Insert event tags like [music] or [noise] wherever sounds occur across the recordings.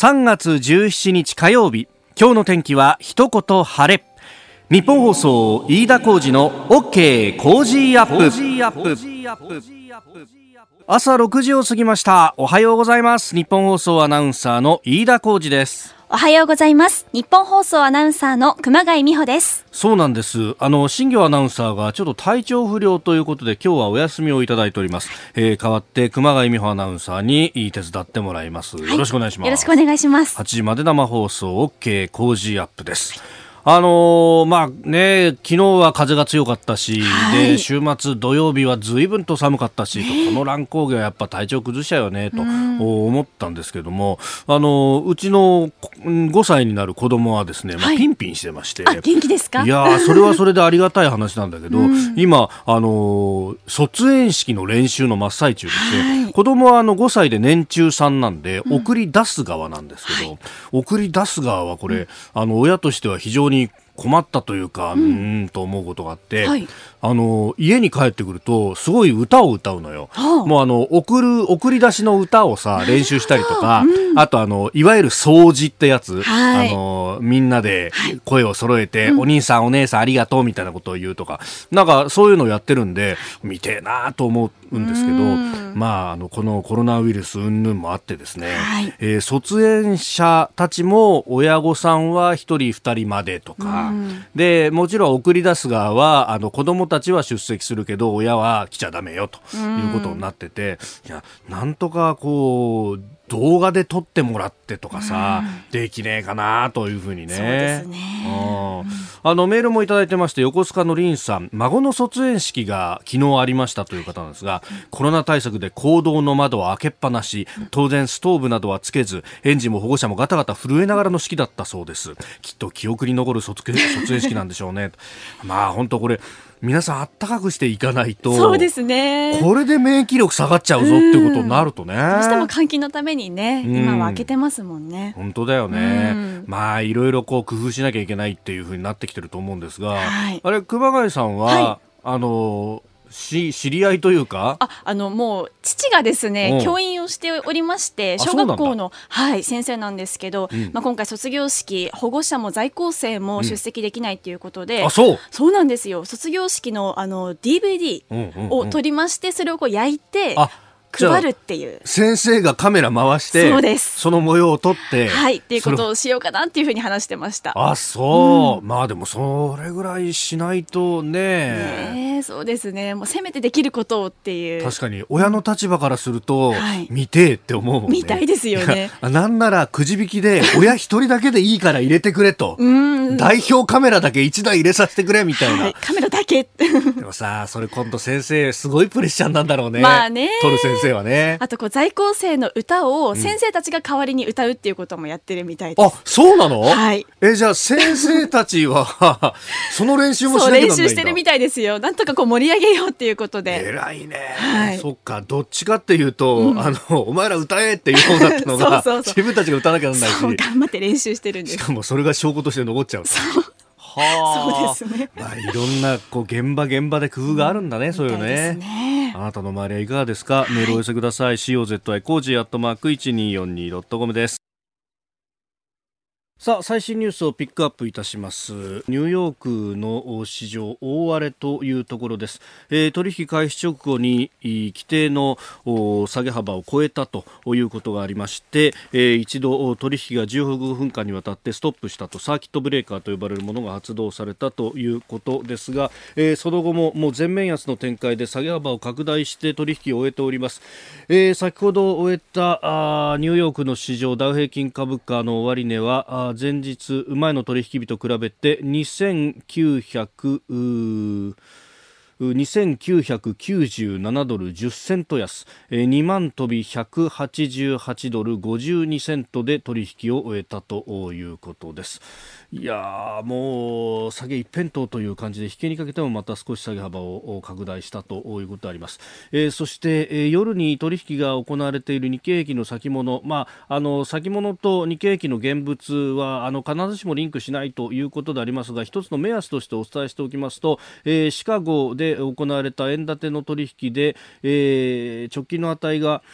3月17日火曜日。今日の天気は一言晴れ。ニッポン放送飯田浩司の OK Cozy Up。朝6時を過ぎました。おはようございます。ニッポン放送アナウンサーの飯田浩司です。おはようございます。ニッポン放送アナウンサーの熊谷実帆です。そうなんです。あの新行アナウンサーがちょっと体調不良ということで今日はお休みをいただいております、えー、代わって熊谷美穂アナウンサーに手伝ってもらいます、はい、よろしくお願いします。よろしくお願いします。8時まで生放送 OK 工事アップですあのー、まあね、昨日は風が強かったし、はい、で週末土曜日はずいぶんと寒かったし、えー、この乱高下はやっぱ体調崩しちゃうよねと思ったんですけども、あのうちの5歳になる子供はですね、まあ、ピンピンしてまして、はい、元気ですか？いやそれはそれでありがたい話なんだけど、[laughs] 今、あの卒園式の練習の真っ最中でして、はい、子供はあの5歳で年中さんなんで、送り出す側なんですけど、送り出す側はこれ、うん、あの親としては非常にに困ったというか、うん、んと思うことがあって、はい、あの家に帰ってくるとすごい歌を歌うのよ。はあ、もうあの送る送り出しの歌をさ練習したりとか、うん、あとあのいわゆる掃除ってやつ、はい、あのみんなで声を揃えて、はい、お兄さんお姉さんありがとうみたいなことを言うとか、なんかそういうのをやってるんで見てえなと思うんですけど、まああのこのコロナウイルス云々もあってですね、はい、えー、卒園者たちも親御さんは一人二人までとか。でもちろん送り出す側はあの子供たちは出席するけど親は来ちゃだめよということになってて、いやなんとかこう動画で撮ってもらってとかさ、うん、できねえかなというふうにね。そうですね。あのメールもいただいてまして横須賀のりんさん孫の卒園式が昨日ありましたという方なんですが、コロナ対策で行動の窓を開けっぱなし当然ストーブなどはつけず園児も保護者もガタガタ震えながらの式だったそうです。きっと記憶に残る卒園式なんでしょうね。まあ本当これ皆さんあったかくしていかないとそうですね。これで免疫力下がっちゃうぞってことになるとね。どうしても換気のためにね今は開けてますもんね。本当だよね。まあいろいろこう工夫しなきゃいけないっていうふうになってきてると思うんですが、はい、あれ熊谷さんは、はい、あのし知り合いというか？ああのもう父がですね、教員をしておりまして小学校のはい先生なんですけど、うん、まあ、今回卒業式保護者も在校生も出席できないということで、うん、あそう。そうなんですよ。卒業式のあの DVD を取りましてそれをこう焼いて。うんうんうん配るっていう。先生がカメラ回してそうです。その模様を撮ってはいっていうことをしようかなっていうふうに話してましたあそう、うん、まあでもそれぐらいしないとね。ねそうですね。もうせめてできることをっていう。確かに親の立場からすると、はい、見てって思うもんね。見たいですよね。なんならくじ引きで親一人だけでいいから入れてくれと。[laughs] 代表カメラだけ一台入れさせてくれみたいな、はい、カメラだけ。でもさそれ今度先生すごいプレッシャーなんだろうね。まあね。撮る先生生はね。あとこう在校生の歌を先生たちが代わりに歌うっていうこともやってるみたいです。あ、そうなの？はい。えじゃあ先生たちは [laughs] その練習もしなきゃ練習してるみたいですよ。なんとかこう盛り上げようっていうことで。偉いね。はい。そっかどっちかっていうと、うん、あのお前ら歌えっていう方だったのが [laughs] そうそうそう自分たちが歌わなきゃならないし。頑張って練習してるんです。しかもそれが証拠として残っちゃう。そう。はあ、そうですね。まあいろんなこう現場現場で工夫があるんだね、うん、そういうね。ねあなたの周りはいかがですか、はい、メールを寄せください。COZY cozy アットマーク一二四二ドットコムです。さあ最新ニュースをピックアップいたします。ニューヨークの市場大荒れというところです、えー、取引開始直後に規定の下げ幅を超えたということがありまして、えー、一度取引が15分間にわたってストップしたとサーキットブレーカーと呼ばれるものが発動されたということですが、えー、その後ももう全面安の展開で下げ幅を拡大して取引を終えております、えー、先ほど終えたあニューヨークの市場ダウ平均株価の終値は前日前の取引日と比べて2900 2997ドル10セント安2万飛び188ドル52セントで取引を終えたということです。いやもう下げ一辺倒という感じで引けにかけてもまた少し下げ幅を拡大したということであります、えー、そして、えー、夜に取引が行われている日経平均の先物、まあ、あの先物と日経平均の現物はあの必ずしもリンクしないということでありますが一つの目安としてお伝えしておきますと、えー、シカゴで行われた円建ての取引で、え、直近の値が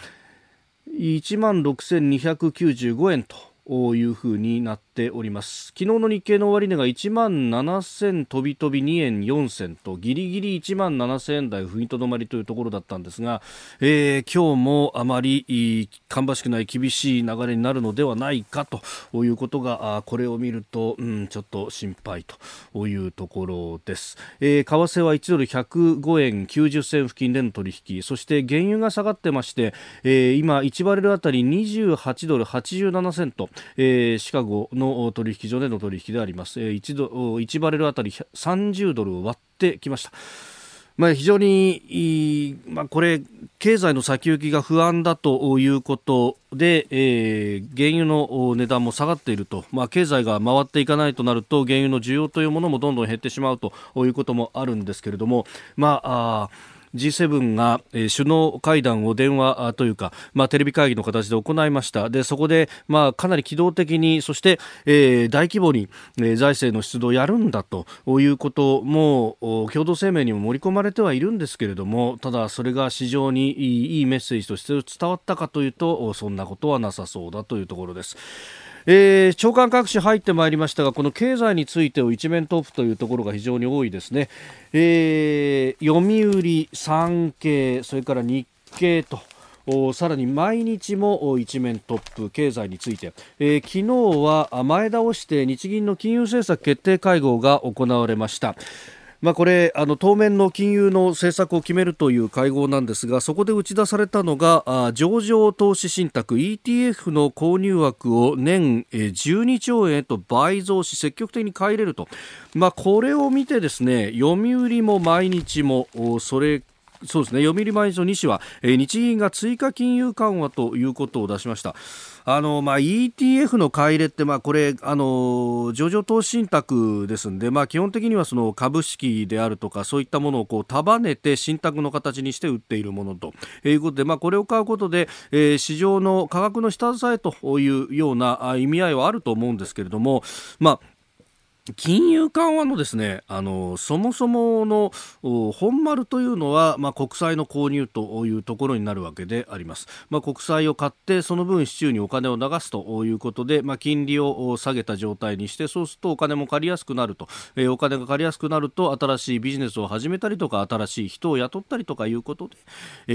1万6295円と。いうふうになっております。昨日の日経の終値が1万7000飛び飛び2円4銭とギリギリ1万7000円台踏みとどまりというところだったんですが、えー、今日もあまり芳しくない厳しい流れになるのではないかということがこれを見ると、うん、ちょっと心配というところです、えー、為替は1ドル105円90銭付近での取引そして原油が下がってまして、えー、今1バレルあたり28ドル87セント、えー、シカゴの取引所での取引であります、えー、1, ド1バレルあたり30ドルを割ってきました。まあ、非常に、まあ、これ、経済の先行きが不安だということで、えー、原油の値段も下がっていると、まあ、経済が回っていかないとなると、原油の需要というものもどんどん減ってしまうということもあるんですけれども、まあ、あ G7 が、首脳会談を電話というか、まあ、テレビ会議の形で行いましたでそこで、まあ、かなり機動的にそして、えー、大規模に、え、財政の出動をやるんだということも共同声明にも盛り込まれてはいるんですけれどもただそれが市場にいいメッセージとして伝わったかというとそんなことはなさそうだというところです。えー、長官各紙入ってまいりましたがこの経済についてを一面トップというところが非常に多いですね、えー、読売、産経それから日経とさらに毎日も一面トップ経済について、えー、昨日は前倒して日銀の金融政策決定会合が行われました。まあ、これあの当面の金融の政策を決めるという会合なんですがそこで打ち出されたのがあ上場投資信託 ETF の購入枠を年12兆円へと倍増し積極的に買い入れると、まあ、これを見てですね読売も毎日もそれそうですね読売毎日の西は、えー、日銀が追加金融緩和ということを出しました。あのまあ、ETF の買い入れって、まあ、これあの上場投資信託ですんで、まあ、基本的にはその株式であるとかそういったものをこう束ねて信託の形にして売っているものということで、まあ、これを買うことで、えー、市場の価格の下支えというような意味合いはあると思うんですけれども、まあ金融緩和のですねあのそもそもの本丸というのは、まあ、国債の購入というところになるわけであります、まあ、国債を買ってその分市中にお金を流すということで、まあ、金利を下げた状態にしてそうするとお金も借りやすくなると、えー、お金が借りやすくなると新しいビジネスを始めたりとか新しい人を雇ったりとかいうことで、え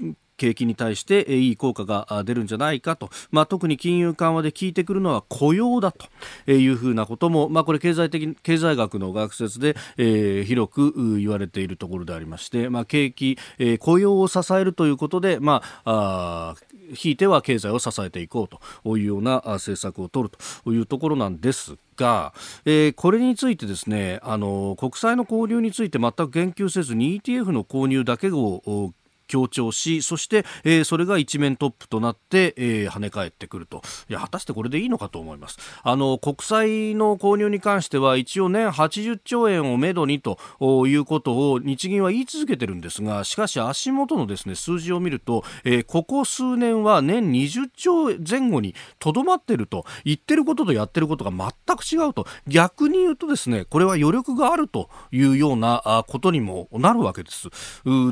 ー景気に対していい効果が出るんじゃないかと、まあ、特に金融緩和で効いてくるのは雇用だというふうなことも、まあ、これ経済的経済学の学説で、えー、広く言われているところでありまして、まあ、景気、えー、雇用を支えるということで、まあ、あひいては経済を支えていこうというような政策を取るというところなんですが、えー、これについてですねあの国債の購入について全く言及せずに ETF の購入だけを強調しそして、えー、それが一面トップとなって、えー、跳ね返ってくると。いや果たしてこれでいいのかと思います。あの国債の購入に関しては一応年80兆円をめどにということを日銀は言い続けてるんですがしかし足元のですね数字を見ると、えー、ここ数年は年20兆前後にとどまってると言ってることとやってることが全く違うと。逆に言うとですねこれは余力があるというようなことにもなるわけです。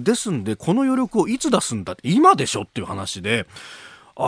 ですんでこの余力をいつ出すんだ今でしょっていう話で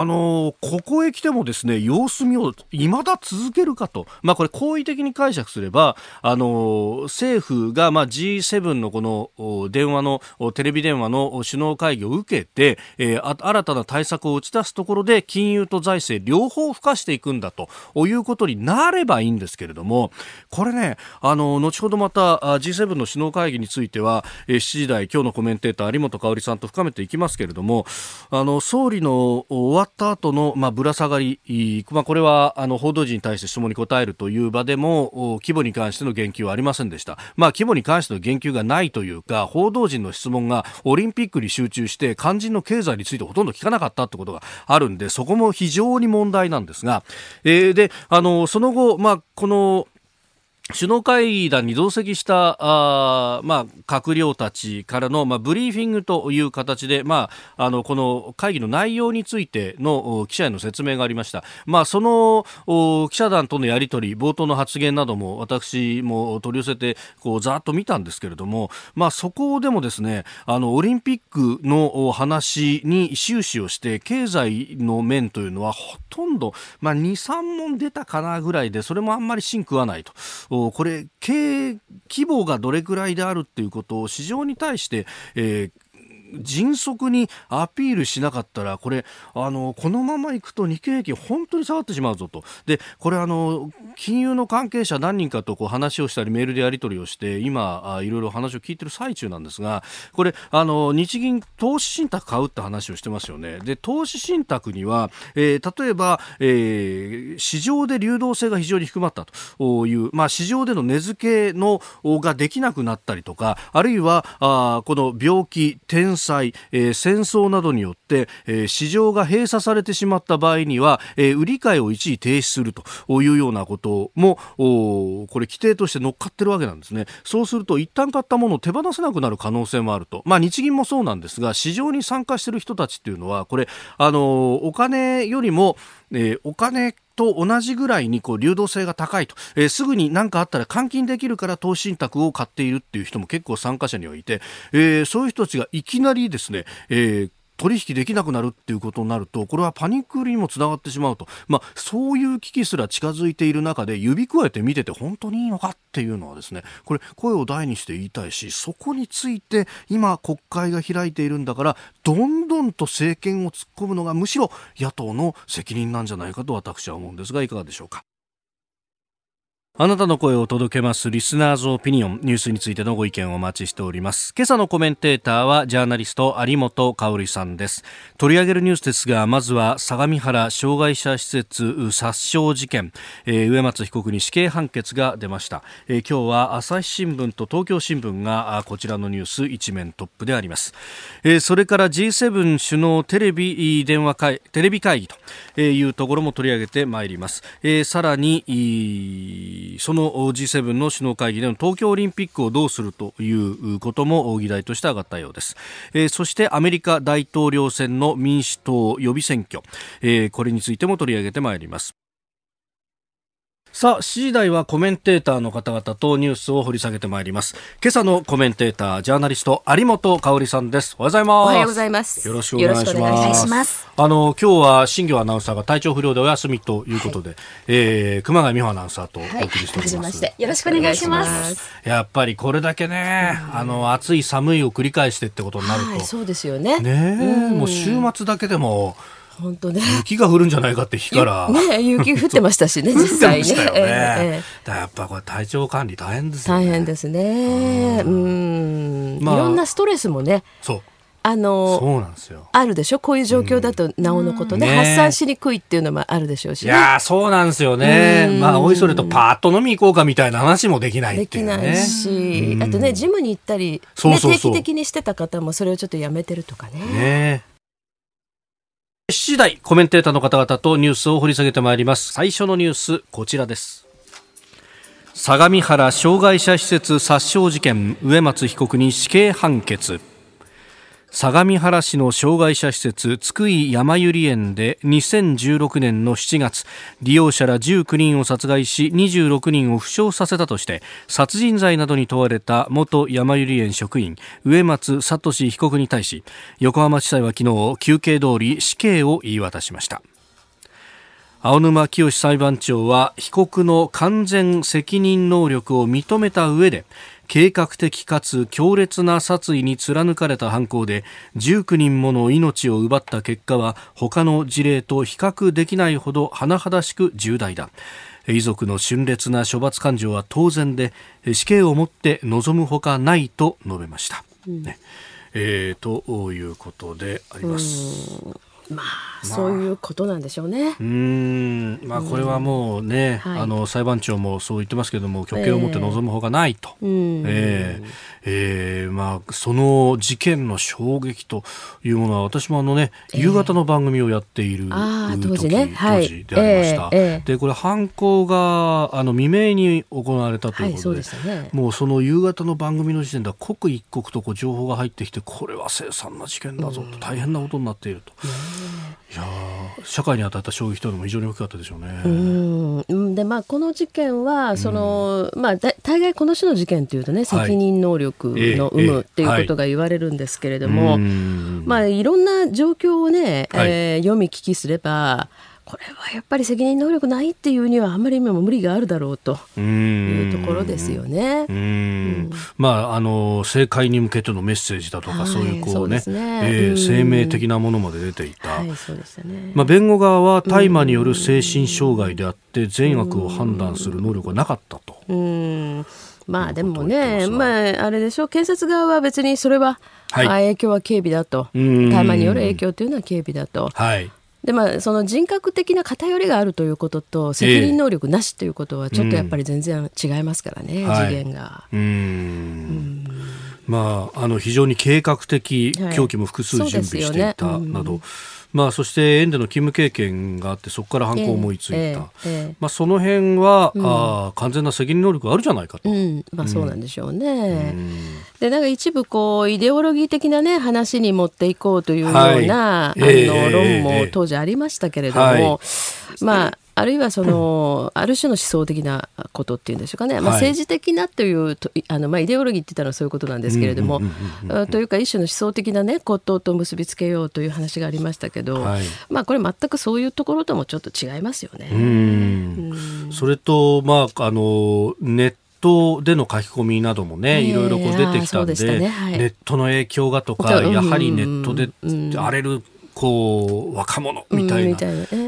あのここへ来てもですね様子見を未だ続けるかと、まあ、これ好意的に解釈すればあの政府がまあ G7 のこの電話のテレビ電話の首脳会議を受けて、えー、新たな対策を打ち出すところで金融と財政両方付加していくんだということになればいいんですけれどもこれねあの後ほどまた G7 の首脳会議については、え、7時台今日のコメンテーター有本香里さんと深めていきますけれどもあの総理のわった後の、まあ、ぶら下がり、まあ、これはあの報道陣に対して質問に答えるという場でも規模に関しての言及はありませんでした、まあ、規模に関しての言及がないというか報道陣の質問がオリンピックに集中して肝心の経済についてほとんど聞かなかったということがあるんでそこも非常に問題なんですが、えー、であのその後、まあ、この首脳会談に同席したあ、まあ、閣僚たちからの、まあ、ブリーフィングという形で、まあ、あのこの会議の内容についての記者への説明がありました、まあ、その記者団とのやり取り冒頭の発言なども私も取り寄せてこうざっと見たんですけれども、まあ、そこでもですねあのオリンピックの話に終始をして経済の面というのはほとんど、まあ、2、3問出たかなぐらいでそれもあんまり芯食わないと。これ経規模がどれくらいであるっていうことを市場に対して、えー迅速にアピールしなかったらこれあのこのままいくと日経平均本当に下がってしまうぞと。でこれあの金融の関係者何人かとこう話をしたりメールでやり取りをして今いろいろ話を聞いてる最中なんですがこれあの日銀投資信託買うって話をしてますよね。で投資信託には、えー、例えば、えー、市場で流動性が非常に低まったと。いう、まあ、市場での値付けのができなくなったりとかあるいはあこの病気天災、えー、戦争などによって、えー、市場が閉鎖されてしまった場合には、えー、売り買いを一時停止するというようなこともこれ規定として乗っかってるわけなんですね。そうすると一旦買ったものを手放せなくなる可能性もあると、まあ、日銀もそうなんですが市場に参加している人たちっていうのはこれあのお金よりも、え、お金と同じぐらいにこう流動性が高いと、えー、すぐに何かあったら換金できるから投資信託を買っているっていう人も結構参加者にはいて、えー、そういう人たちがいきなりですね、えー取引できなくなるっていうことになるとこれはパニック売りにもつながってしまうと、まあ、そういう危機すら近づいている中で指くわえて見てて本当にいいのかっていうのはですねこれ声を大にして言いたいしそこについて今国会が開いているんだからどんどんと政権を突っ込むのがむしろ野党の責任なんじゃないかと私は思うんですがいかがでしょうか？あなたの声を届けますリスナーズオピニオンニュースについてのご意見をお待ちしております。今朝のコメンテーターはジャーナリスト有本香里さんです。取り上げるニュースですがまずは相模原障害者施設殺傷事件、えー、上松被告に死刑判決が出ました、えー、今日は朝日新聞と東京新聞がこちらのニュース一面トップであります、えー、それから G7 首脳テレビ電話会テレビ会議というところも取り上げてまいります、えー、さらにその G7 の首脳会議での東京オリンピックをどうするということも議題として上がったようです、えー、そしてアメリカ大統領選の民主党予備選挙、えー、これについても取り上げてまいります。さあ、7時台はコメンテーターの方々とニュースを掘り下げてまいります。今朝のコメンテーター、ジャーナリスト、有本香里さんです。おはようございます。おはようございます。よろしくお願いします。ますあの、今日は新業アナウンサーが体調不良でお休みということで、はい、えー、熊谷美穂アナウンサーとお送りしております。はい、よろしくお願いします。やっぱりこれだけね、あの、暑い寒いを繰り返してってことになると。はい、そうですよね。ねもう週末だけでも、本当ね。雪が降るんじゃないかって日から。ね、雪降ってましたしね、[laughs] 実際ね。ねえー、やっぱこれ体調管理大変ですね。大変ですね。うん。まあ、いろんなストレスもね。そう。あのそうなんですよあるでしょ？こういう状況だとなおのことねうん、発散しにくいっていうのもあるでしょうし、ね、いやそうなんですよねまあおいそれとパーッと飲み行こうかみたいな話もできないっていう、ね、できないしあとねジムに行ったり、ね、定期的にしてた方もそれをちょっとやめてるとかねね7時台コメンテーターの方々とニュースを掘り下げてまいります。最初のニュースこちらです。相模原障害者施設殺傷事件植松被告に死刑判決。相模原市の障害者施設津久井やまゆり園で2016年の7月利用者ら19人を殺害し26人を負傷させたとして殺人罪などに問われた元やまゆり園職員植松聡被告に対し横浜地裁は昨日求刑通り死刑を言い渡しました。青沼清裁判長は被告の完全責任能力を認めた上で計画的かつ強烈な殺意に貫かれた犯行で19人もの命を奪った結果は他の事例と比較できないほど甚だしく重大だ。遺族の峻烈な処罰感情は当然で死刑をもって望むほかないと述べました、うん、ね。えー、ということであります。まあ、そういうことなんでしょうね。うん、まあ、これはもうね、うん、あの裁判長もそう言ってますけれども、極刑を持って臨むほかないと。えー、えー、えー、まあ、その事件の衝撃というものは、私もあのね、夕方の番組をやっている、えー、当時ね、はい、当時でありました。えー、で、これ犯行があの未明に行われたということで、はいでね、もうその夕方の番組の時点では刻一刻とこう情報が入ってきて、これは凄惨な事件だぞと、大変なことになっていると。いや社会に与えた衝撃というのも非常に大きかったでしょうね。うん。でまあ、この事件はその、まあ、大概この種の事件というとね責任能力の有無っていうことが言われるんですけれども、まあ、いろんな状況をね、えー、読み聞きすればこれはやっぱり責任能力ないっていうにはあんまり今も無理があるだろうというところですよね。うん、まああの政界に向けてのメッセージだとか、はい、そういうこうねうね、えー、声明的なものまで出ていた。はい、そうでしたね。まあ弁護側は大麻による精神障害であって善悪を判断する能力がなかったと。うん。まあでもね、まああれでしょう、検察側は別にそれは、はい、影響は軽微だと、大麻による影響というのは軽微だと。はいでまあ、その人格的な偏りがあるということと責任能力なしということはちょっとやっぱり全然違いますからね、えー、次元が。はい、うん。まあ、あの非常に計画的凶器も複数準備していたなど、まあ、そして園での勤務経験があってそこから犯行を思いついた、えーえー、まあ、その辺は、うん、あ完全な責任能力があるじゃないかと、うん、まあ、そうなんでしょうね。うん、でなんか一部こうイデオロギー的な、ね、話に持っていこうというような、はい、あの論も当時ありましたけれども、はい、まああるいはその、ある種の思想的なことっていうんでしょうかね、まあ、政治的なというあの、まあ、イデオロギーって言ったらそういうことなんですけれども、というか一種の思想的な、ね、ことと結びつけようという話がありましたけど、はい、まあ、これ全くそういうところともちょっと違いますよね。それと、まあ、あのネットでの書き込みなどもね、いろいろこう出てきたんで、ね。はい、ネットの影響がとか、やはりネットで荒れるこう若者みたいな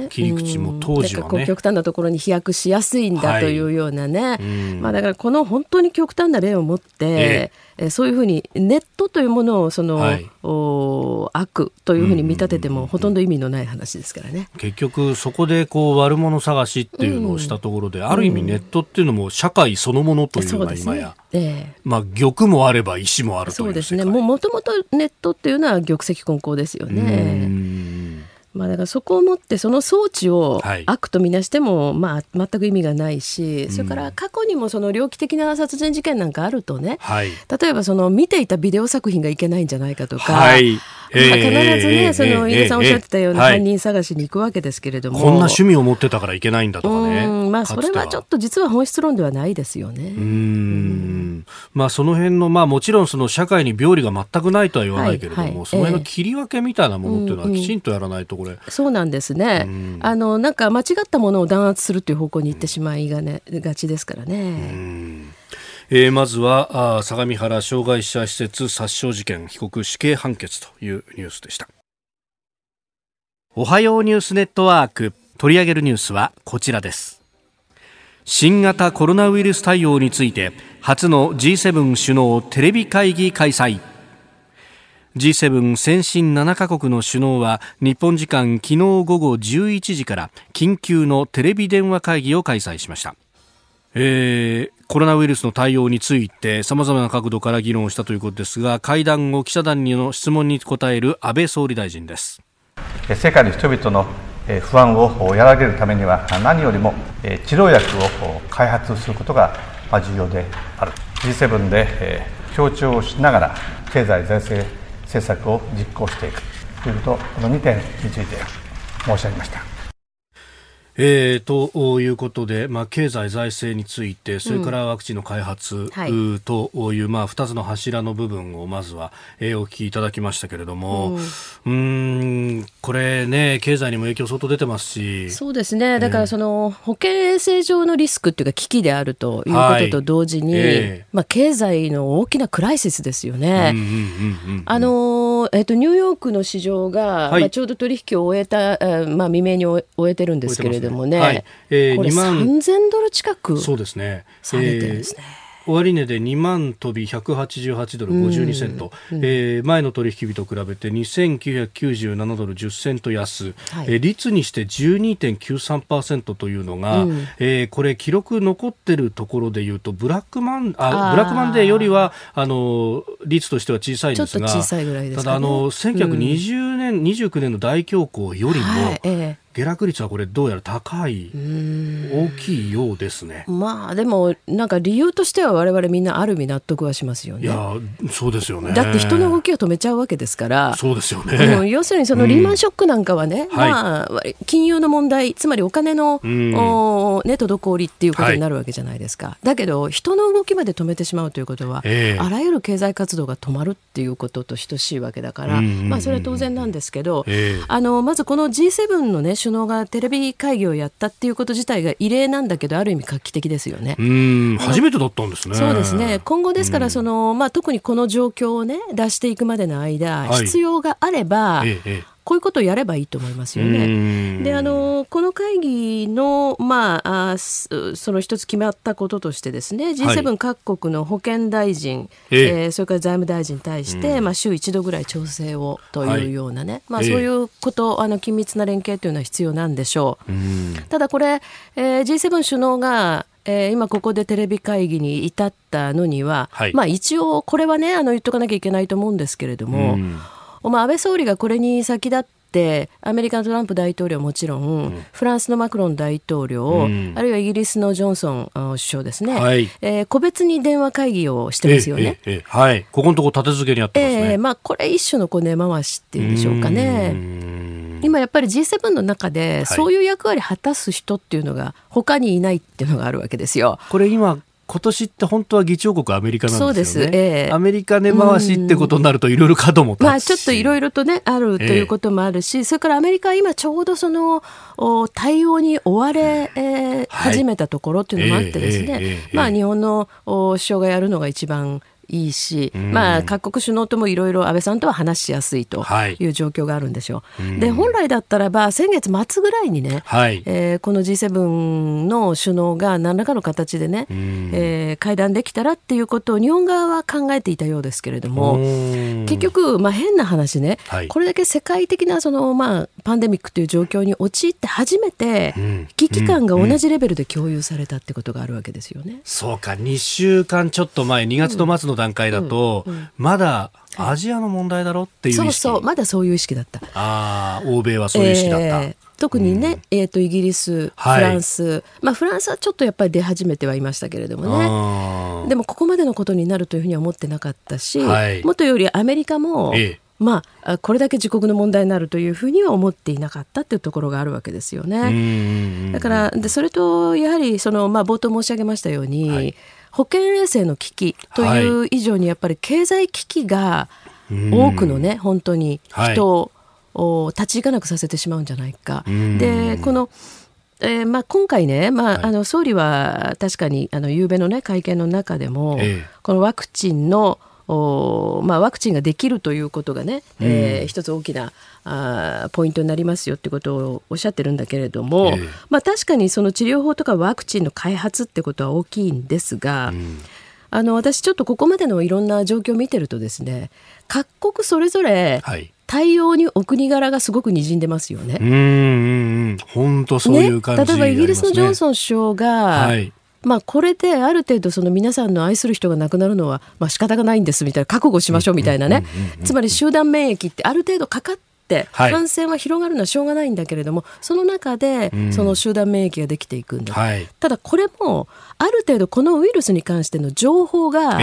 切り口も当時はね、極端なところに飛躍しやすいんだというようなね、はい、まあ、だからこの本当に極端な例を持って、ええそういうふうにネットというものをその、はい、お悪というふうに見立ててもほとんど意味のない話ですからね。結局そこでこう悪者探しっていうのをしたところで、うん、ある意味ネットっていうのも社会そのものというのが今や、ねええ、まあ玉もあれば石もあるというそうですね。もともとネットっていうのは玉石混交ですよね。まあ、だからそこをもってその装置を悪とみなしても、まあ、全く意味がないし、それから過去にもその猟奇的な殺人事件なんかあるとね、はい、例えばその見ていたビデオ作品がいけないんじゃないかとか、はい、まあ、必ずね、その飯田さんおっしゃってたような犯人探しに行くわけですけれども、こんな趣味を持ってたからいけないんだとかね。まあ、それはちょっと実は本質論ではないですよね。うん。まあ、その辺の、まあ、もちろんその社会に病理が全くないとは言わないけれども、はいはい、その辺の切り分けみたいなものっていうのはきちんとやらないとこれ、そうなんですね、あのなんか間違ったものを弾圧するという方向に行ってしまいが,、ね、がちですからね。えー、まずはあ相模原障害者施設殺傷事件被告死刑判決というニュースでした。おはようニュースネットワーク。取り上げるニュースはこちらです。新型コロナウイルス対応について初の G7 首脳テレビ会議開催。G7 先進7カ国の首脳は日本時間昨日午後11時から緊急のテレビ電話会議を開催しました、えー、コロナウイルスの対応についてさまざまな角度から議論したということですが会談後記者団の質問に答える安倍総理大臣です世界の人々の不安を和らげるためには何よりも治療薬を開発することが重要である G7 で協調しながら経済財政政策を実行していくということこの2点について申し上げました。えー、ということで、まあ、経済財政についてそれからワクチンの開発、という、まあ、2つの柱の部分をまずは、えー、お聞きいただきましたけれども、う。ん、んこれね経済にも影響相当出てますし。そうですね。だからその、保健衛生上のリスクっていうか危機であるということと同時に、はいえ。ー、まあ、経済の大きなクライシスですよね。あのえーと、ニューヨークの市場が、はい、まあ、ちょうど取引を終えた、まあ、未明に終えてるんですけれども、でもね、はい。えー、これ3000ドル近くそうですね。下げてるんですね。終値で2万飛び188ドル52セント、うん、えー、前の取引日と比べて2997ドル10セント安、はい、えー、率にして12.93%というのが、うん、えー、これ記録残ってるところでいうとブラックマンあブラックマンデーよりはあの率としては小さいんですが、ね、ただあの1920年、うん、29年の大恐慌よりも、はいええ下落率はこれどうやら高い大きいようですね。まあでもなんか理由としては我々みんなある意味納得はしますよね。いやそうですよね。だって人の動きを止めちゃうわけですから。そうですよね。要するにそのリーマンショックなんかはね、うん、まあ、はい、金融の問題つまりお金の、うん、おね、滞りっていうことになるわけじゃないですか、はい、だけど人の動きまで止めてしまうということは、えー、あらゆる経済活動が止まるっていうことと等しいわけだから、まあそれは当然なんですけど、えー、あのまずこの G7 のね首脳がテレビ会議をやったっていうこと自体が異例なんだけどある意味画期的ですよね。うん初めてだったんですね。そうですね今後ですからその、まあ、特にこの状況をね出していくまでの間、はい、必要があれば、ええこういうことをやればいいと思いますよね。であのこの会議の,、まあ、あその一つ決まったこととしてですね G7 各国の保健大臣、はい、えー、それから財務大臣に対して、まあ、週一度ぐらい調整をというようなね、はい、まあ、そういうこと、あの緊密な連携というのは必要なんでしょう。ただこれ、えー、G7 首脳がえー、今ここでテレビ会議に至ったのには、はい、まあ一応これはねあの言っとかなきゃいけないと思うんですけれども、まあ、安倍総理がこれに先立ってアメリカのトランプ大統領もちろん、うん、フランスのマクロン大統領、うん、あるいはイギリスのジョンソン首相ですね、はい、えー、個別に電話会議をしてますよね。はい、ここのところ立て付けにあってますね。えー、まあ、これ一種のこう根回しっていうんでしょうかね。今やっぱり G7 の中でそういう役割果たす人っていうのが他にいないっていうのがあるわけですよ。これ今今年って本当は議長国アメリカなんですよね。えー、アメリカ根回しってことになるといろいろ角もまあちょっといろいろとねあるということもあるし、えー、それからアメリカは今ちょうどその対応に追われ、えー、始めたところっていうのもあってですね、まあ日本の首相がやるのが一番いいし、うん、まあ、各国首脳ともいろいろ安倍さんとは話しやすいとい。う状況があるんでしょう。はい、で本来だったらば先月末ぐらいにね、はい、えー、この G7 の首脳が何らかの形でね、うん、えー、会談できたらっていうことを日本側は考えていたようですけれども結局、まあ、変な話ね、はい、これだけ世界的なその、まあ、パンデミックという状況に陥って初めて、危機感が同じレベルで共有されたってことがあるわけですよね。そうか2週間ちょっと前2月の末のの段階だと、うん。うん、まだアジアの問題だろっていう意識、そうそうまだそういう意識だった。ああ欧米はそういう意識だった、えー特にね、うん、えーと、イギリス、フランス、はい、まあ、フランスはちょっとやっぱり出始めてはいましたけれどもね。でもここまでのことになるというふうには思ってなかったし、はい、もとよりアメリカも、ええ、まあ、これだけ自国の問題になるというふうには思っていなかったっていうところがあるわけですよね。だからでそれとやはりその、まあ、冒頭申し上げましたように、はい。保健衛生の危機という以上にやっぱり経済危機が多くのね本当に人を立ち行かなくさせてしまうんじゃないか。でこのえーまあ、今回ね、まあ、はい、あの総理は確かにあの夕べの、ね、会見の中でも、ええ、このワクチンのおまあ、ワクチンができるということがね、うん、えー、一つ大きなあポイントになりますよってことをおっしゃってるんだけれども、えー、まあ、確かにその治療法とかワクチンの開発ってことは大きいんですが、うん、あの私ちょっとここまでのいろんな状況を見てるとですね各国それぞれ、対応にお国柄がすごく滲んでますよね。うん本当そういう感じ、ね、例えばイギリスのジョンソン首相が、はいまあ、これである程度その皆さんの愛する人が亡くなるのはまあ仕方がないんですみたいな覚悟しましょうみたいなね。つまり集団免疫ってある程度かかって感染は広がるのはしょうがないんだけれども、その中でその集団免疫ができていくんだ、はい、ただこれもある程度このウイルスに関しての情報が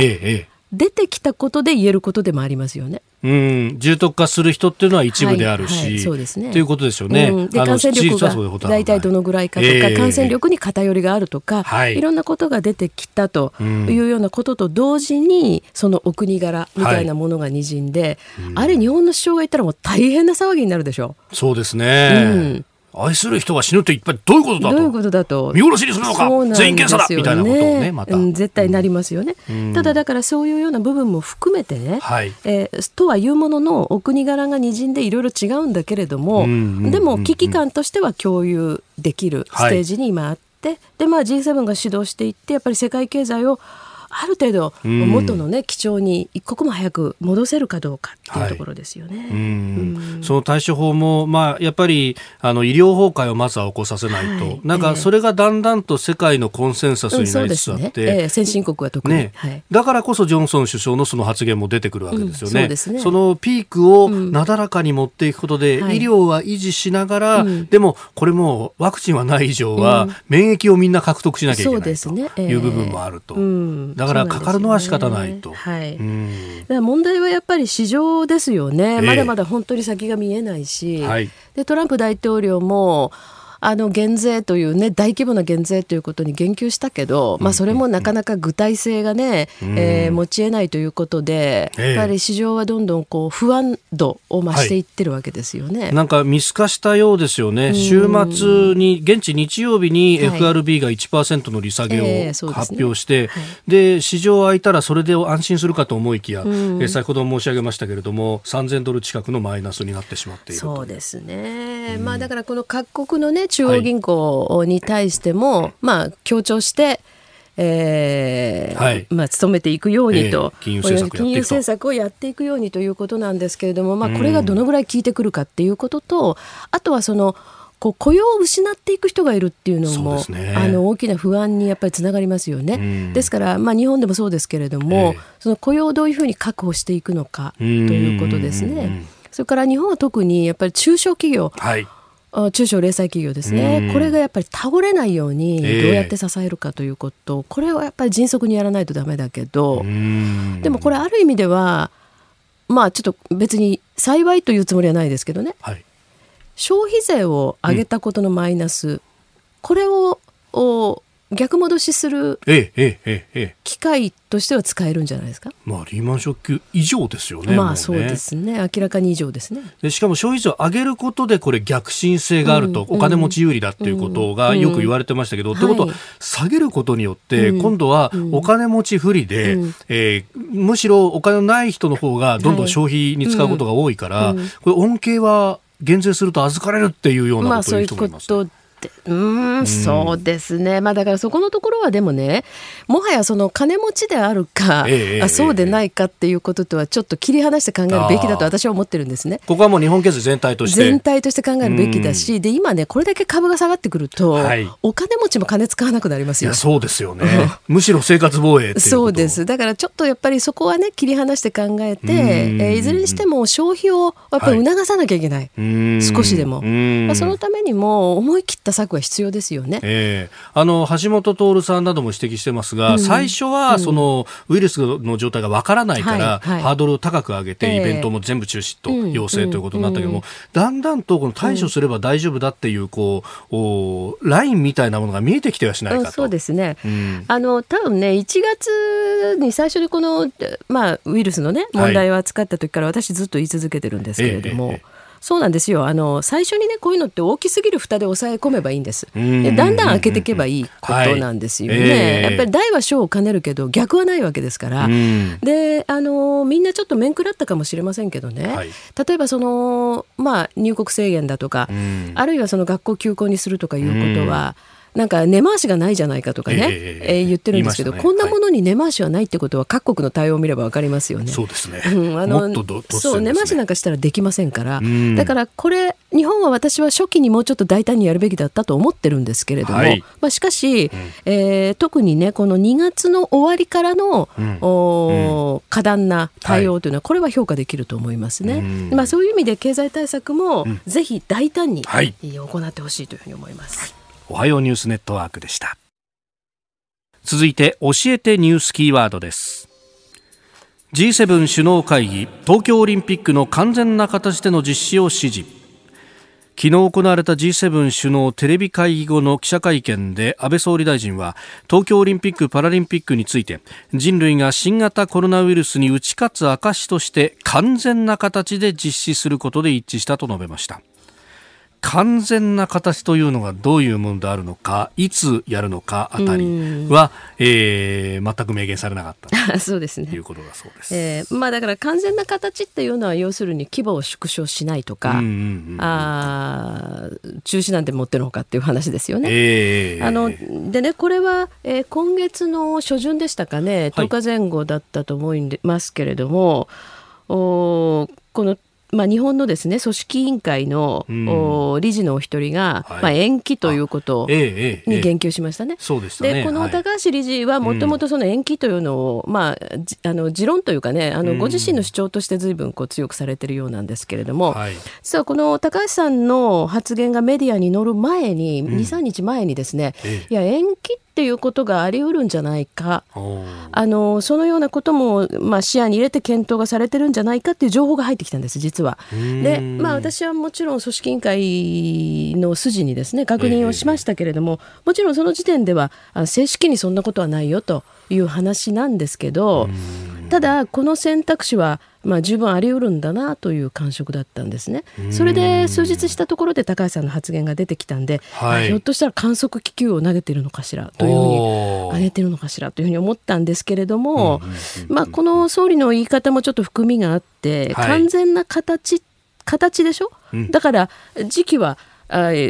出てきたことで言えることでもありますよね。うん、重篤化する人っていうのは一部であるし、はいはい、そうですね。ということですよね。うん、で感染力が大体どのぐらいかとか、えー、感染力に偏りがあるとか、はい、いろんなことが出てきたというようなことと同時に、そのお国柄みたいなものがにじんで、はい、あれ日本の首相がいたらもう大変な騒ぎになるでしょう。そうですね。うん愛する人が死ぬって一体どういうことだと？どういうことだと？見殺しにするのか、ね、全員検査だ！みたいなことをねまた、うん、絶対なりますよね、うん、ただだからそういうような部分も含めてね、はい、えー、とはいうもののお国柄がにじんでいろいろ違うんだけれども、でも危機感としては共有できるステージに今あって、はい、でまあ G7 が主導していってやっぱり世界経済をある程度元のね基調に一刻も早く戻せるかどうかっていうところですよね。はい、うん。その対処法も、まあ、やっぱりあの医療崩壊をまずは起こさせないと、はい、なんかそれがだんだんと世界のコンセンサスになりつつあって、うんね。えー、先進国は特に、ね。はい、だからこそジョンソン首相のその発言も出てくるわけですよね。うん、そね。そのピークをなだらかに持っていくことで、医療は維持しながら、でもこれもワクチンはない以上は、免疫をみんな獲得しなきゃいけないという部分もあると。だからかかるのは仕方ないと。はい。問題はやっぱり市場ですよね。まだまだ本当に先が見えないし、でトランプ大統領もあの減税というね大規模な減税ということに言及したけど、まあ、それもなかなか具体性がね、うん、えー、持ち得ないということで、やっぱり市場はどんどんこう不安度を増していってるわけですよね、はい、なんか見透かしたようですよね、週末に現地日曜日に FRB が1%の利下げを発表して、で市場空いたらそれで安心するかと思いきや、え先ほど申し上げましたけれども3000ドル近くのマイナスになってしまっているそうですね、まあ、だからこの各国のね中央銀行に対しても、はい、まあ、強調して、えー、はい、まあ、努めていくようにと、えー、金融政策をやっていくようにということなんですけれども、まあ、これがどのぐらい効いてくるかっていうことと、あとはその、こう雇用を失っていく人がいるっていうのも、ね、あの大きな不安にやっぱりつながりますよね。ですから、まあ、日本でもそうですけれども、えー、その雇用をどういうふうに確保していくのかということですね。それから日本は特にやっぱり中小企業、はい中小零細企業ですね、これがやっぱり倒れないようにどうやって支えるかということ、えー、これはやっぱり迅速にやらないとだめだけど、でもこれある意味ではまあちょっと別に幸いというつもりはないですけどね、はい、消費税を上げたことのマイナス、うん、これを逆戻しする機会としては使えるんじゃないですか、まあ、リーマンショック以上ですよね。まあそうですね。明らかに以上ですね。でしかも消費税を上げることでこれ逆進性があると、うん、お金持ち有利だっていうことがよく言われてましたけど、うん、ということは、下げることによって今度はお金持ち不利で、うん、えー、むしろお金のない人の方がどんどん消費に使うことが多いから、これ恩恵は減税すると預かれるっていうようなことを言う人もいます、まあうん、うん、そうですね。まあだからそこのところはでもね、もはやその金持ちであるか、ええ、あそうでないかっていうこととはちょっと切り離して考えるべきだと私は思ってるんですね。ここはもう日本経済全体として。全体として考えるべきだし、で今ねこれだけ株が下がってくると、はい、お金持ちも金使わなくなりますよ。そうですよね。むしろ生活防衛そうです。だからちょっとやっぱりそこはね切り離して考えて、えー、いずれにしても消費をやっぱり促さなきゃいけない。はい、少しでも。まあそのためにも思い切った策は必要ですよね。えー、あの橋本徹さんなども指摘してますが、うん、最初はそのウイルスの状態がわからないから、はいはい、ハードルを高く上げて、イベントも全部中止と要請ということになったけども、だんだんとこの対処すれば大丈夫だっていうこうおラインみたいなものが見えてきてはしないかと。そうですね。あの多分ね1月に最初にこのまあウイルスのね問題を扱った時から私ずっと言い続けてるんですけれども。えーえーそうなんですよ。あの最初にねこういうのって大きすぎる蓋で抑え込めばいいんです。でだんだん開けていけばいいことなんですよね、はい。えー、やっぱり大は小を兼ねるけど逆はないわけですから。であのみんなちょっと面食らったかもしれませんけどね、はい、例えばその、まあ、入国制限だとかあるいはその学校休校にするとかいうことはなんか根回しがないじゃないかとかね、えー、えー、言ってるんですけど、ね、こんなものに根回しはないってことは各国の対応を見れば分かりますよね。そうですね。うん、あのそう、根回しなんかしたらできませんから、だからこれ日本は私は初期にもうちょっと大胆にやるべきだったと思ってるんですけれども、はい、まあしかし、うん、えー、特にねこの2月の終わりからの、うん、おうん、過断な対応というのは、これは評価できると思いますね。まあそういう意味で経済対策もぜひ大胆に、はい、行ってほしいというふうに思います。はいおはようニュースネットワークでした。続いて教えてニュースキーワードです。G7 首脳会議東京オリンピックの完全な形での実施を指示。昨日行われた G7 首脳テレビ会議後の記者会見で安倍総理大臣は東京オリンピック・パラリンピックについて人類が新型コロナウイルスに打ち勝つ証として完全な形で実施することで一致したと述べました。完全な形というのがどういうものであるのかいつやるのかあたりは、えー、全く明言されなかった。[laughs] そうですね。ということだそうです、えー、まあ、だから完全な形っていうのは要するに規模を縮小しないとか、うんうんうん、あ中止なんて持ってるのかっていう話ですよね。えー、あのでねこれは、えー、今月の初旬でしたかね。10日前後だったと思いますけれども、はい、おこのまあ、日本のですね組織委員会の、うん、理事のお一人が、はい、まあ、延期ということに言及しましたね。そうでしたね。でこの高橋理事はもともとその延期というのを、まあ、あの持論というかねあのご自身の主張として随分こう強くされているようなんですけれども、はい、実はこの高橋さんの発言がメディアに載る前に、うん、23日前にですね、いや延期っていうことがあり得るんじゃないか。あのそのようなことも、まあ、視野に入れて検討がされてるんじゃないかっていう情報が入ってきたんです実は。で、まあ、私はもちろん組織委員会の筋にですね確認をしましたけれども、もちろんその時点では正式にそんなことはないよという話なんですけどただこの選択肢はまあ、十分あり得るんだなという感触だったんですね。それで数日したところで高橋さんの発言が出てきたんで、はい、ひょっとしたら観測気球を投げてるのかしらというふうに上げてるのかしらというふうに思ったんですけれども、まあ、この総理の言い方もちょっと含みがあって、はい、完全な形形でしょ、うん、だから時期は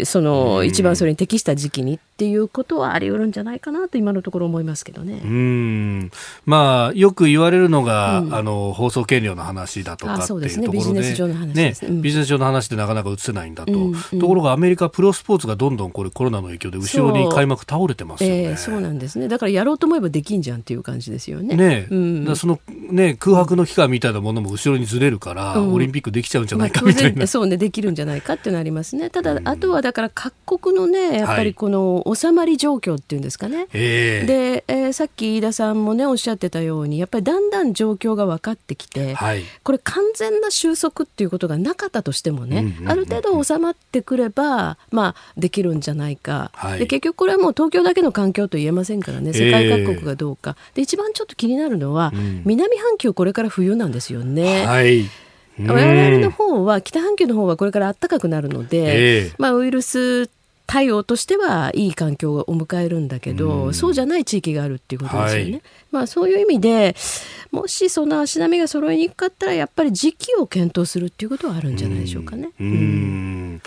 その一番それに適した時期にっていうことはあり得るんじゃないかなと今のところ思いますけどね。うん。まあよく言われるのが、うん、あの放送権料の話だとかっていうところで、ね、ビジネス上の話ですね、うん、ビジネス上の話でなかなか映せないんだと、うんうん、ところがアメリカプロスポーツがどんどんこれコロナの影響で後ろに開幕倒れてますよね。えー、そうなんですね。だからやろうと思えばできんじゃんっていう感じですよね。ね、うん、だそのね空白の期間みたいなものも後ろにずれるから、オリンピックできちゃうんじゃないかみたいな、まあ、そうねできるんじゃないかっていうのありますね。ただ、あとはだから各国のねやっぱりこの収まり状況っていうんですかね、はい、で、えー、さっき飯田さんもねおっしゃってたようにやっぱりだんだん状況が分かってきて、はい、これ完全な収束っていうことがなかったとしてもね、ある程度収まってくれば、まあ、できるんじゃないか、はい、で結局これはもう東京だけの環境と言えませんからね世界各国がどうか、えー、で一番ちょっと気になるのは、うん、南半球これから冬なんですよね。はい。我々の方は北半球の方はこれから暖かくなるので、えー、まあ、ウイルス対応としてはいい環境を迎えるんだけど、うん、そうじゃない地域があるっていうことですよね。はい、まあ、そういう意味でもしその足並みが揃いにくかったらやっぱり時期を検討するっていうことはあるんじゃないでしょうかね。うん、うん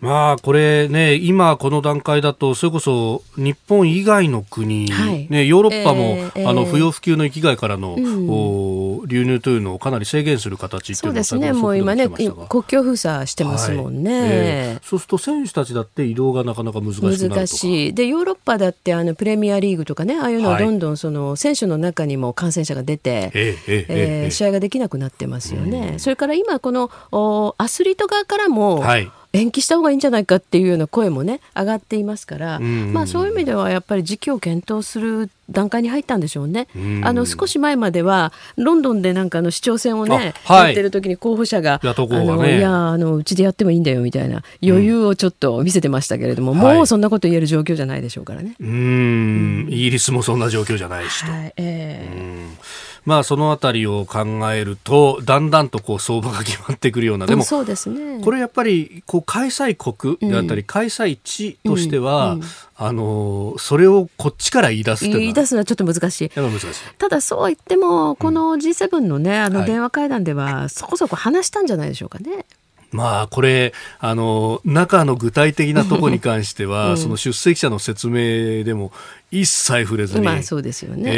まあこれね、今この段階だと、それこそ日本以外の国、はい、ね、ヨーロッパも、えー、あの不要不急の域外からの、うん、流入というのをかなり制限する形そうですね、もう今ね、国境封鎖してますもんね、はい。えー、そうすると選手たちだって移動がなかなか難しく難しい。で、ヨーロッパだってあのプレミアリーグとかね、ああいうのはどんどんその選手の中にも感染者が出て、えー、えー、試合ができなくなってますよね。それから今このおアスリート側からも、はい延期した方がいいんじゃないかっていうような声もね上がっていますから、まあ、そういう意味ではやっぱり時期を検討する段階に入ったんでしょうね。あの少し前まではロンドンでなんかの市長選をね、はい、やってる時に候補者が、ね、あのいやあのうちでやってもいいんだよみたいな余裕をちょっと見せてましたけれども、うん、もうそんなこと言える状況じゃないでしょうからね。うん、イギリスもそんな状況じゃないしと。はい。えーまあ、そのあたりを考えるとだんだんとこう相場が決まってくるような。でもそうです、ね、これやっぱりこう開催国であったり、開催地としては、あのそれをこっちから言い出す言い出すのはちょっと難しい。難しい。ただそう言ってもこの G7 のね、あの電話会談ではそこそこ話したんじゃないでしょうかね。まあ、これ、あの、中の具体的なところに関しては、[laughs] うん、その出席者の説明でも一切触れずに、まあ、そうですよね、えー、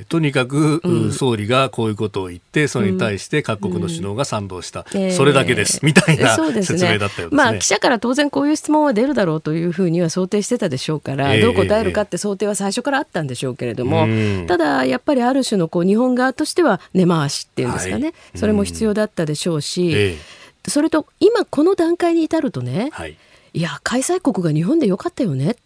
えー、とにかく、うん、総理がこういうことを言ってそれに対して各国の首脳が賛同した、うん、それだけです、みたいな説明だったようですね、まあ、記者から当然こういう質問は出るだろうというふうには想定してたでしょうから、えー、どう答えるかって想定は最初からあったんでしょうけれども、ただやっぱりある種のこう日本側としては根回しっていうんですかね、はい、それも必要だったでしょうし、えー、それと今この段階に至るとね、はい、いや開催国が日本でよかったよねっ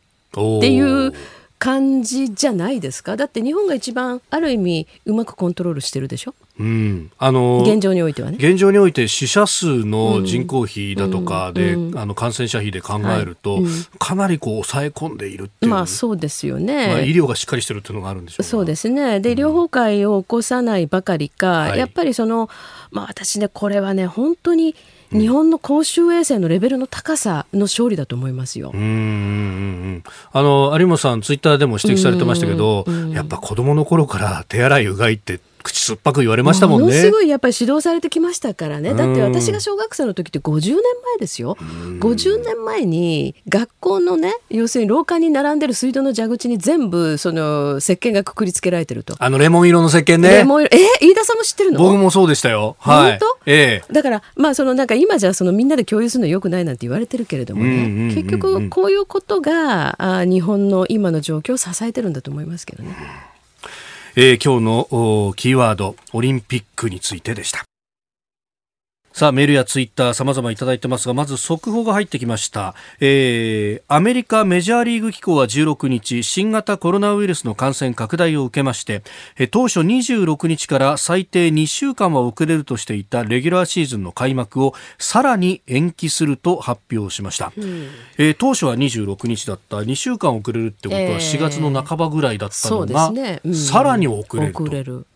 ていう感じじゃないですか。だって日本が一番ある意味うまくコントロールしてるでしょうん、あの現状においてはね。現状において死者数の人口比だとかで、うん、あの感染者比で考えると、はい。うん、かなりこう抑え込んでいるっていう、まあ、そうですよね、まあ、医療がしっかりしてるっていうのがあるんでしょうそうですね。で医療崩壊を起こさないばかりか、うん、やっぱりその、まあ、私ねこれはね本当に日本の公衆衛生のレベルの高さの勝利だと思いますよ。うんあの有本さん、ツイッターでも指摘されてましたけど、やっぱ子供の頃から手洗いうがいって口酸っぱく言われましたもんね。ものすごいやっぱり指導されてきましたからね。だって私が小学生の時って50年前ですよ。50年前に学校のね、要するに廊下に並んでる水道の蛇口に全部その石鹸がくくりつけられてると。あのレモン色の石鹸ね。レモン色。え飯田さんも知ってるの？僕もそうでしたよ。はい。本当？ええ。だからまあそのなんか今じゃそのみんなで共有するのよくないなんて言われてるけれどもね。結局こういうことがあ日本の今の状況を支えてるんだと思いますけどね。えー、今日のキーワードオリンピックについてでした。さあ、メールやツイッター様々いただいてますが、まず速報が入ってきました。えー、アメリカメジャーリーグ機構は16日、新型コロナウイルスの感染拡大を受けまして、え当初26日から最低2週間は遅れるとしていたレギュラーシーズンの開幕をさらに延期すると発表しました。うん、えー、当初は26日だった、2週間遅れるってことは4月の半ばぐらいだったのが、えーね。うん、さらに遅れると。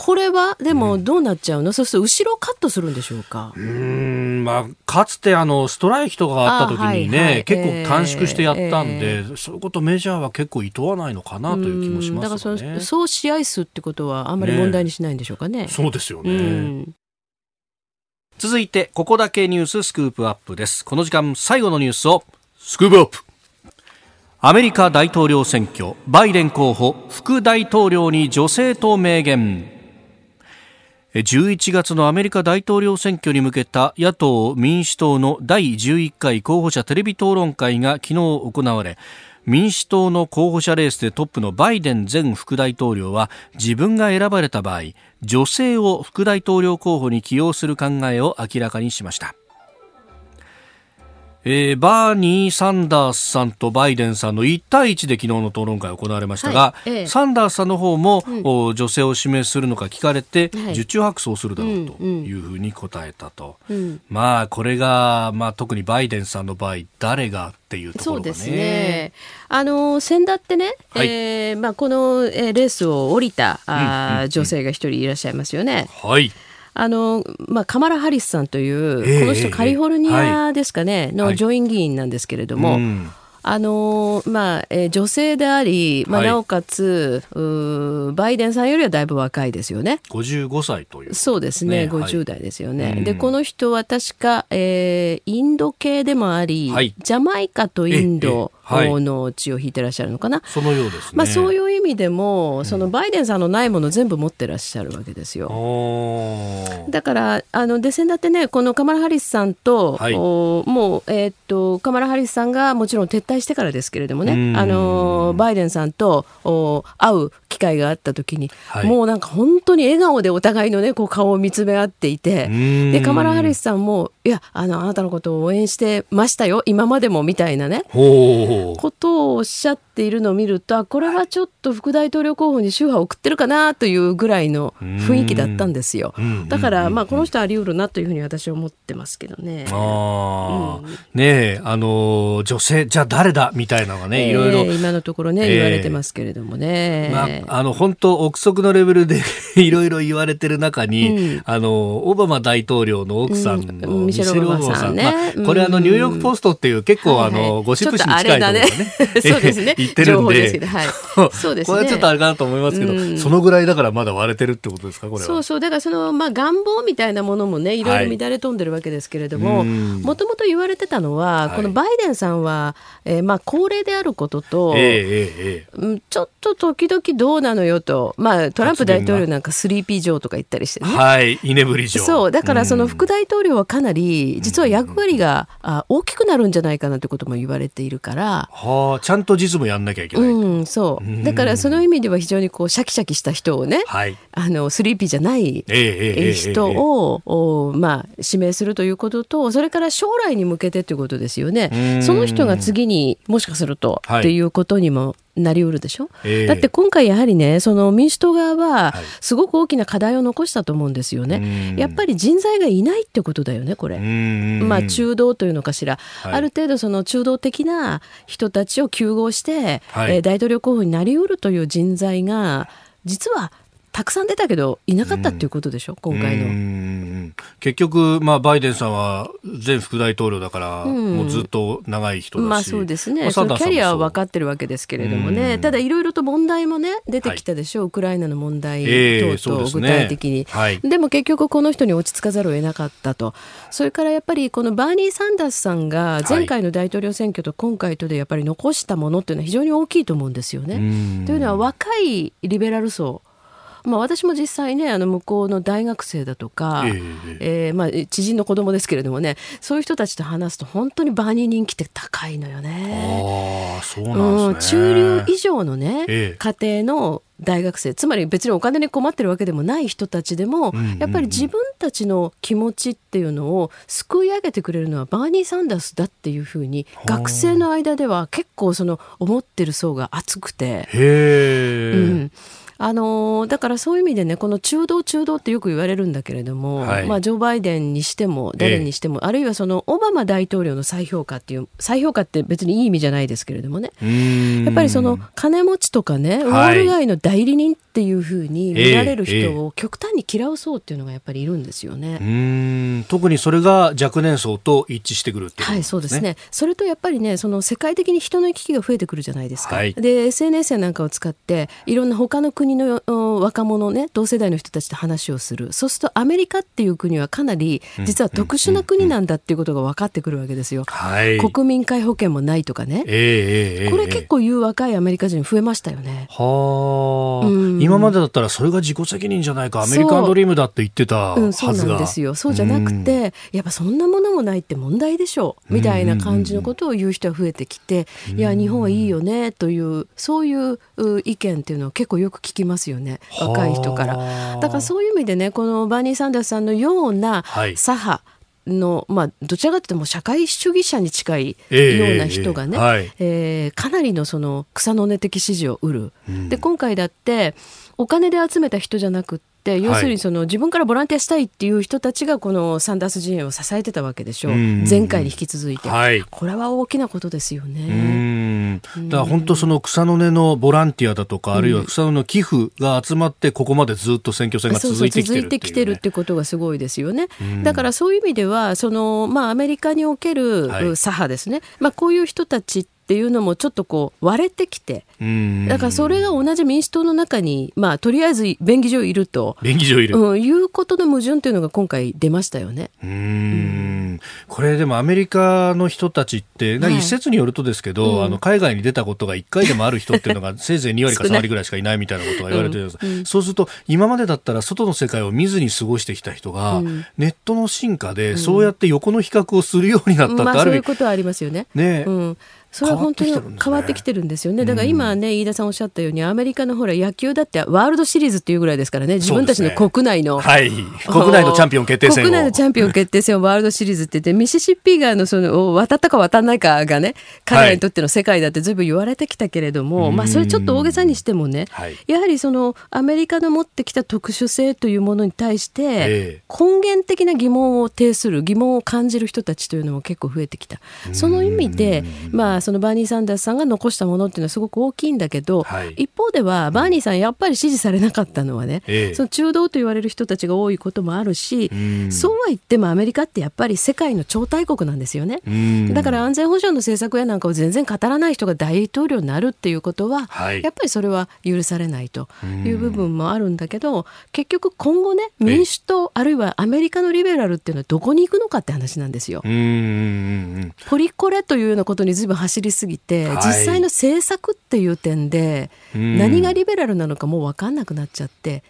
これはでもどうなっちゃうの、うん、そうすると後ろカットするんでしょうか？うん、まあ、かつてあのストライキとかがあった時にね、はいはい、結構短縮してやったんで、えー、そういうことメジャーは結構いとわないのかなという気もします、ね、だからその総試合数ってことはあんまり問題にしないんでしょうかね。ねそうですよね。続いてここだけニューススクープアップです。この時間最後のニュースをスクープアップ。アメリカ大統領選挙。バイデン候補副大統領に女性と明言11月のアメリカ大統領選挙に向けた野党・民主党の第11回候補者テレビ討論会が昨日行われ民主党の候補者レースでトップのバイデン前副大統領は自分が選ばれた場合女性を副大統領候補に起用する考えを明らかにしました。えー、バーニー・サンダースさんとバイデンさんの1対1で昨日の討論会が行われましたが、はいええ、サンダースさんの方も、うん、女性を指名するのか聞かれて、はい、受注白送するだろうというふうに答えたと、うんうん、まあこれが、まあ、特にバイデンさんの場合誰がっていうところが、ね、そうですね。あの先だってね、はい、えー、まあ、この、えー、レースを降りたあ、うんうん、女性が一人いらっしゃいますよね。はいあの、まあ、カマラ・ハリスさんという、えー、この人カリフォルニアですかね、の上院議員なんですけれども、はいうん。あのまあえー、女性であり、まあ、なおかつ、はい、バイデンさんよりはだいぶ若いですよね。55歳という、そうですね、ね50代ですよね。はい、でこの人は確か、えー、インド系でもあり、はい、ジャマイカとインドの血を引いてらっしゃるのかな、そのようです、ね、まあ、そういう意味でもそのバイデンさんのないもの全部持ってらっしゃるわけですよ。うん、だからあのデセンだってねこのカマラ・ハリスさんと、はい、おもう、えー、っとカマラ・ハリスさんがもちろん撤退してからですけれどもねあのバイデンさんとお会う機会があった時に、はい、もうなんか本当に笑顔でお互いのねこう顔を見つめ合っていてでカマラ・ハリスさんもいやあのあなたのことを応援してましたよ今までもみたいなねことをおっしゃっているのを見るとこれはちょっと副大統領候補に宗派を送ってるかなというぐらいの雰囲気だったんですよ。だからまあこの人はあり得るなというふうに私は思ってますけどね。あうん、ねあの女性じゃあ誰だみたいなのがね、いろいろ。今のところね、言われてますけれどもね。まあ、あの本当憶測のレベルで [laughs] いろいろ言われてる中に、うん、あのオバマ大統領の奥さんの、ミシェル・オバマさんね、まあ、これあのニューヨークポストっていう結構あの、ゴシップ誌に近いところがね、[laughs] そうですね。[laughs] 言ってるんで、はい、そう。ですね。これはちょっとあれかなと思いますけど、そのぐらいだからまだ割れてるってことですかこれは。そうそう。だからそのまあ願望みたいなものもねい。ろいろ乱れ飛んでるわけですけれども、もともと言われてたのは、このバイデンさんは、えー、まあ高齢であることと、えーえーえー、ちょっと時々どうなのよと、まあトランプ大統領なんか Sleepy Joe とか言ったりしてね。はい、居眠り城。そう。だからその副大統領はかなり実は役割が、あ大きくなるんじゃないかなってことも言われているから。はあ、ちゃんと実務やんなきゃいけない。うん、そう。だからその意味では非常にこうシャキシャキした人をね、はい、あの sleepy じゃない人を、おまあ指名するということと、それから将来に向けてということですよね。その人が次にもしかすると、っていうことにもなりうるでしょ、えー、だって今回やはりねその民主党側はすごく大きな課題を残したと思うんですよね、はい、やっぱり人材がいないってことだよねこれ。まあ中道というのかしら、はい、ある程度その中道的な人たちを糾合して、はい、えー、大統領候補になりうるという人材が実はたくさん出たけどいなかったっていうことでしょ、うん、今回の。結局、まあ、バイデンさんは前副大統領だから、もうずっと長い人まあそうですね、そのキャリアは分かってるわけですけれどもね、ただいろいろと問題もね、出てきたでしょ？う、はい、ウクライナの問題等々、具体的に、はい、でも結局、この人に落ち着かざるを得なかったと、それからやっぱりこのバーニー・サンダースさんが前回の大統領選挙と今回とでやっぱり残したものっていうのは非常に大きい。と思うんですよね。というのは若いリベラル層まあ、私も実際ねあの向こうの大学生だとか、えー、えー、まあ、知人の子供ですけれどもねそういう人たちと話すと本当にバーニー人気って高いのよね。あそうなんですね、うん、中流以上のね、えー、家庭の大学生つまり別にお金に困ってるわけでもない人たちでも、やっぱり自分たちの気持ちっていうのをすくい上げてくれるのはバーニー・サンダースだっていうふうに学生の間では結構その思ってる層が厚くて。へー、うんあのだからそういう意味でねこの中道中道ってよく言われるんだけれども、はい、まあ、ジョー・バイデンにしても誰にしても、えあるいはそのオバマ大統領の再評価っていう再評価って別にいい意味じゃないですけれどもね。やっぱりその金持ちとかねウォール街の代理人っていうふうに見られる人を極端に嫌う層っていうのがやっぱりいるんですよね。うん。特にそれが若年層と一致してくるっていう、ね、はいそうですね。それとやっぱりねその世界的に人の行き来が増えてくるじゃないですか。はい、で SNS やなんかを使っていろんな他の国の若者ね同世代の人たちと話をする。そうするとアメリカっていう国はかなり実は特殊な国なんだっていうことが分かってくるわけですよ。はい、国民皆保険もないとかね、えー、これ結構言う若いアメリカ人増えましたよね。はあ、うん。今までだったらそれが自己責任じゃないか。アメリカンドリームだって言ってたはずが、うん、そうなんですよ。そうじゃなくて、うん、やっぱそんなものもないって問題でしょ。うみたいな感じのことを言う人は増えてきて、いや日本はいいよねというそういう意見っていうのを結構よく聞きますよね若い人から。だからそういう意味でねこのバーニー・サンダースさんのような左派、はいの、まあ、どちらかというとも社会主義者に近いような人がね、えーはい、えー、かなりのその草の根的支持を得る、うん、で今回だってお金で集めた人じゃなくて要するにその、自分からボランティアしたいっていう人たちがこのサンダース陣営を支えてたわけでしょう、前回に引き続いて、はい、これは大きなことですよね。だから本当その草の根のボランティアだとか、あるいは草の根の寄付が集まってここまでずっと選挙戦が続いてきてる、ね、続いてきてるってことがすごいですよね。だからそういう意味ではその、まあ、アメリカにおける左派ですね、はい、まあ、こういう人たちっていうのもちょっとこう割れてきてだからそれが同じ民主党の中に、まあ、とりあえず便宜上いると。便宜上いる、うん、いうことの矛盾というのが今回出ましたよね。うん。これでもアメリカの人たちって、一説によるとですけど、はい、あの海外に出たことが1回でもある人っていうのが [laughs] せいぜい2割か3割ぐらいしかいないみたいなことが言われてるんです、うん。うん、そうすると今までだったら外の世界を見ずに過ごしてきた人が、うん、ネットの進化でそうやって横の比較をするようになったってあるまあ、そういうことはありますよね。ね、うんそれは本当に変わってきてるんですよね。だから今ね、飯田さんおっしゃったように、アメリカのほら野球だってワールドシリーズっていうぐらいですからね、自分たちの国内の。ね、はい。国内のチャンピオン決定戦国内のチャンピオン決定戦をワールドシリーズって言って、ミシシッピ川のその、渡ったか渡らないかがね、彼らにとっての世界だってずいぶん言われてきたけれども、はい、まあそれちょっと大げさにしてもね、はい、やはりそのアメリカの持ってきた特殊性というものに対して、根源的な疑問を呈する、疑問を感じる人たちというのも結構増えてきた。その意味で、まあそのバーニー・サンダースさんが残したものっていうのはすごく大きいんだけど、はい、一方ではバーニーさんやっぱり支持されなかったのはね、えその中道と言われる人たちが多いこともあるし、そうは言ってもアメリカってやっぱり世界の超大国なんですよね。だから安全保障の政策やなんかを全然語らない人が大統領になるっていうことは、はい、やっぱりそれは許されないという部分もあるんだけど結局今後ね民主党あるいはアメリカのリベラルっていうのはどこに行くのかって話なんですよ。ポリコレというようなことに随分走りすぎて、実際の政策っていう点で、何がリベラルなのかもう分かんなくなっちゃって、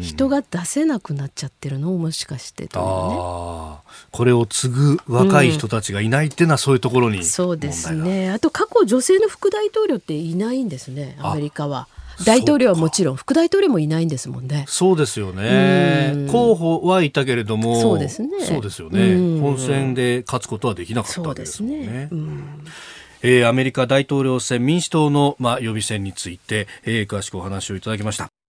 人が出せなくなっちゃってるのをもしかしてというね。これを継ぐ若い人たちがいないっていうのはそういうところに、そうですねあと過去女性の副大統領っていないんですねアメリカは。大統領はもちろん副大統領もいないんですもんね。そうですよね。候補はいたけれども、そうですね。そうですよね。本選で勝つことはできなかったわけですもんね。えー、アメリカ大統領選民主党の、まあ、予備選について、えー、詳しくお話をいただきました。